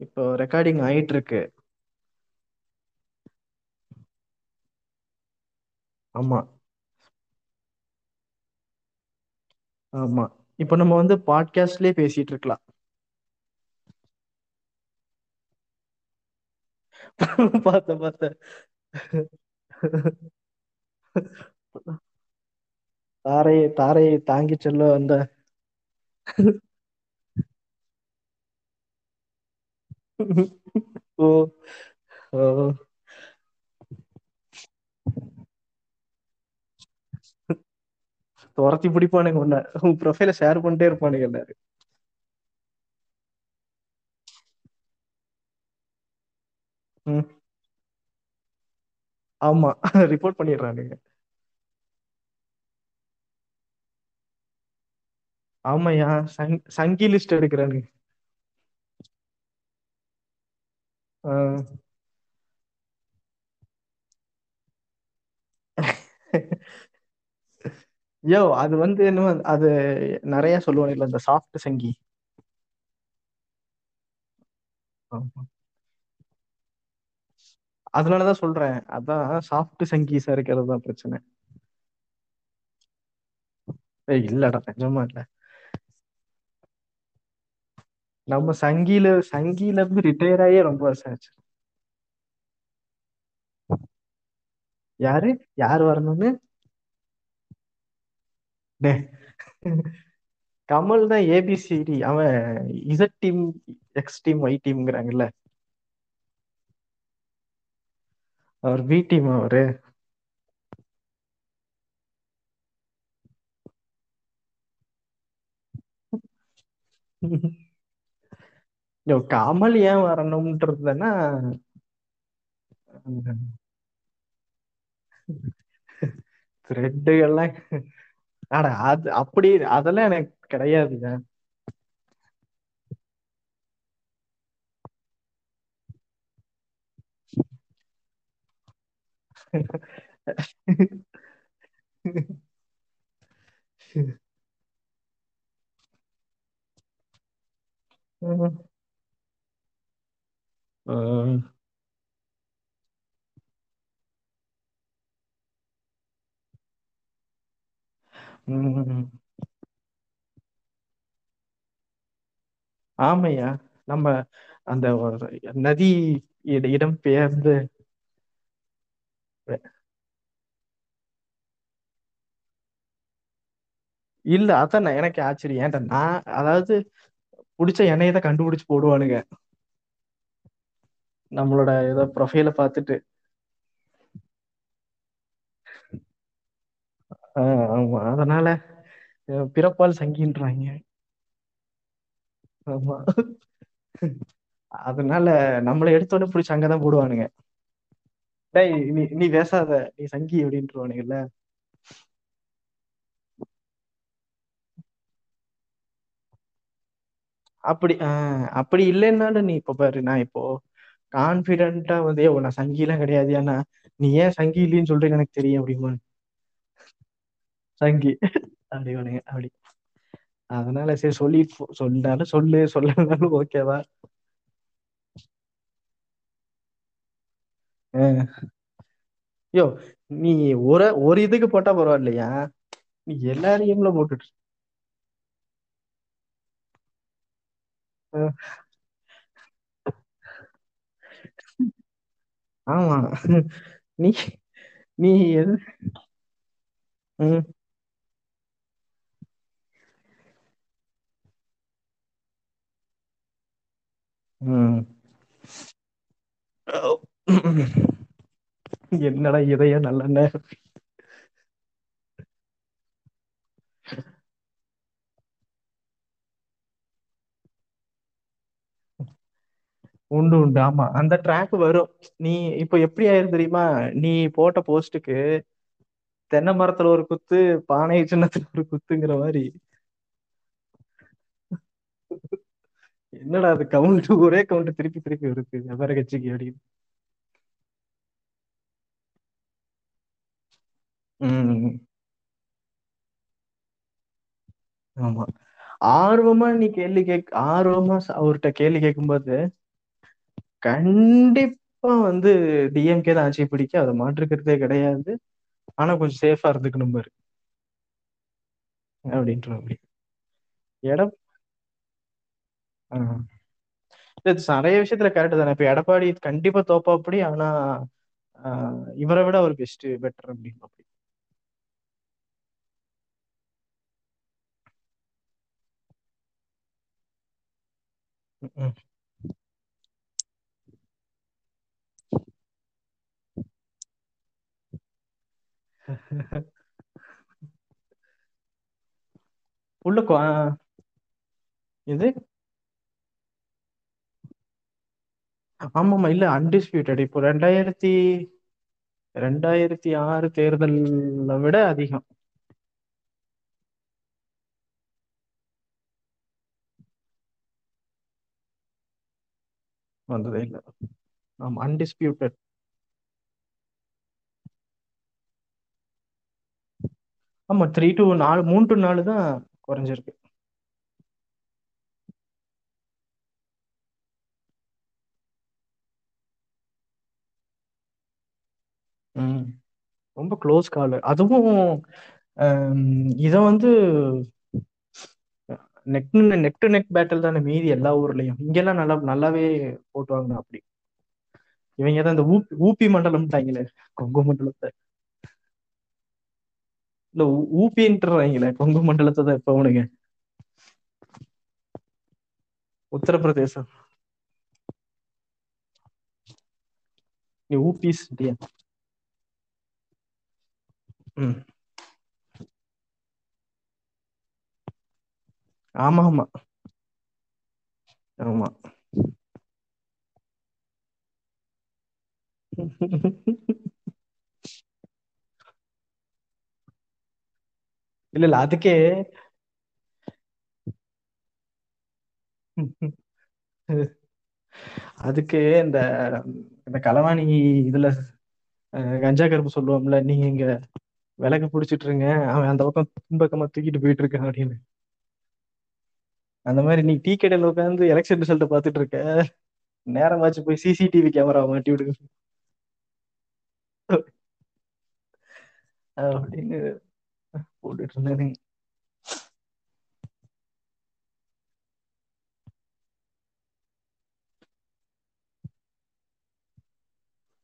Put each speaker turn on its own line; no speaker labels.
இப்போ ரெக்கார்டிங் ஆயிட்டு இருக்கு ஆமா. ஆமா. இப்போ நம்ம வந்து பாட்காஸ்ட்லயே பேசிட்டு இருக்கலாம். பார்த்த பார்த்த. தாரையை தாரையை தாங்கி செல்ல வந்த ஓ ஓ uh. துரத்தி பிடிப்பானுங்க உன்ன. உன் ப்ரொஃபைல ஷேர் பண்ணிட்டே இருப்பானுங்க எல்லாரும். ம், ஆமா ரிப்போர்ட் பண்ணிடுறானுங்க. ஆமாய்யா சங் சங்கி லிஸ்ட் எடுக்கிறானுங்க. யோ அது வந்து என்ன அது நிறைய சொல்லுவானுங்களே இந்த சாஃப்ட் சங்கி. ஆமா. அதனாலதான் சொல்றேன். அதான் சாஃப்ட் சங்கீஸா இருக்கிறது தான் பிரச்சனை. ஏய் இல்லடா நிஜமா இல்ல. நம்ம சங்கில சங்கில இருந்து ரிட்டையர் ஆகியே ரொம்ப வருஷம் ஆச்சு. யாரு? யார் வரணும்னு? கமல் தான் ஏபிசிடி அவன் Z team X team Y டீம்ங்கிறாங்கல்ல அவர் பி டீம் அவரு? யோ, கமல் ஏன் வரணும்ன்றதுன்னா த்ரெட்டுகள்லாம் அட அது அப்படி அதெல்லாம் எனக்கு கிடையாதுங்க. உம். உம். ஆமையா நம்ம அந்த ஒரு நதி இட- இடம் பெயர்ந்து இல்ல அதான் எனக்கு ஆச்சரியம் ஏன்டா நான் அதாவது புடிச்ச எண்ணெயை தான் கண்டுபிடிச்சு போடுவானுங்க நம்மளோட ஏதோ ப்ரொஃபைல பார்த்துட்டு. ஆஹ் ஆமா. அதனால அஹ் பிறப்பால் சங்கின்றாங்க. ஆமா. அதனால நம்மளை எடுத்தோடனே பிடிச்சி அங்கதான் போடுவானுங்க. டேய் நீ நீ பேசாத. நீ சங்கி அப்படின்ட்டுருவானுங்கல்ல அப்படி ஆஹ் அப்படி இல்லைன்னாலும் நீ இப்ப பாரு நான் இப்போ கான்பிடென்ட்டா வந்து ஏ நான் சங்கி எல்லாம் கிடையாது ஏன்னா நீ ஏன் சங்கி இல்லைன்னு சொல்றேன்னு எனக்கு தெரியும் அப்படிமா சங்கி. அப்படிவானுங்க அப்படி. அதனால சரி சொல்லி சொன்னாலும் சொல்லு சொல்லனாலும் ஓகேவா? யோ நீ ஒரு ஒரு இதுக்கு போட்டா பரவாயில்லையா? நீ எல்லாரையும்ல போட்டுட்டு ஆமா. நீ நீ எது? ம், ம். என்னடா இதயம் நல்லெண்ணெய். உண்டு உண்டு. ஆமா. அந்த ட்ராக் வரும். நீ இப்ப எப்படி ஆயிரும் தெரியுமா? நீ போட்ட போஸ்டுக்கு தென்னை மரத்துல ஒரு குத்து பானை சின்னத்துல ஒரு குத்துங்கிற மாதிரி. என்னடா அது கவுண்ட் ஒரே கவுண்ட் திருப்பி திருப்பி இருக்கு. வெவ்வேறு கட்சிக்கு அப்படின்னு. ம் ஆமா. ஆர்வமா நீ கேள்வி கேக் ஆர்வமா ச- அவர்ட்ட கேள்வி கேட்கும்போது கண்டிப்பா வந்து டிஎம்கே தான் ஆட்சி பிடிக்க. அதை மாற்றுக்கிறதே கிடையாது. ஆனா கொஞ்சம் சேஃபா இருந்துக்கணும் பாரு. அப்படின்ற அப்படி எடப் ஆ. இது நிறைய விஷயத்துல கரெக்ட் தானே. இப்ப எடப்பாடி கண்டிப்பா தோப்பா அப்படி ஆனா ஆஹ் இவரை விட அவர் பெஸ்ட் பெட்டர் அப்படின்னு அப்படி ம். உள்ள கொ- ஆ, இது? ஆமாமா இல்ல அன்டிஸ்பியூட்டட் இப்போ ரெண்டாயிரத்தி ரெண்டாயிரத்தி ஆறு தேர்தலை விட அதிகம். வந்ததே இல்ல. ஆமா அன்டிஸ்பியூட்டட் ஆமா த்ரீ டு நாலு மூணு டு நாலு தான் குறைஞ்சிருக்கு. ம். ரொம்ப க்ளோஸ் கால் அதுவும் இத வந்து neck neck to neck battle தானே மீதி எல்லா ஊர்லயும். இங்கெல்லாம் நல்லா நல்லாவே போட்டுவாங்க அப்படி. இவங்க தான் இந்த ஊபி ஊபி மண்டலம்ட்டாங்களே கொங்கு மண்டலத்தை. இல்ல ஊ- ஊபின்றாங்களே கொங்கு மண்டலத்தை தான் இப்ப அவனுங்க. உத்தரப்பிரதேசம். நீ ஊபிஸ் ம். ஆமா ஆமா. ஆமா. இல்ல இல்ல அதுக்கே அதுக்கு இந்த இந்த களவாணி இதுல அஹ், கஞ்சா கருப்பு சொல்லுவோம்ல நீங்க இங்க விளக்கு புடிச்சிட்டு இருங்க அவன் அந்த பக்கம் பின்பக்கமா தூக்கிட்டு போயிட்டு இருக்கான் அப்படின்னு. அந்த மாதிரி நீ டீ கடையில உட்காந்து எலெக்ஷன் ரிசல்ட் பாத்துட்டு இருக்க நேரமாச்சு போய் சிசிடிவி கேமரா மாட்டி விடுங்க அப்படின்னு போட்டுட்டு இருந்தாரு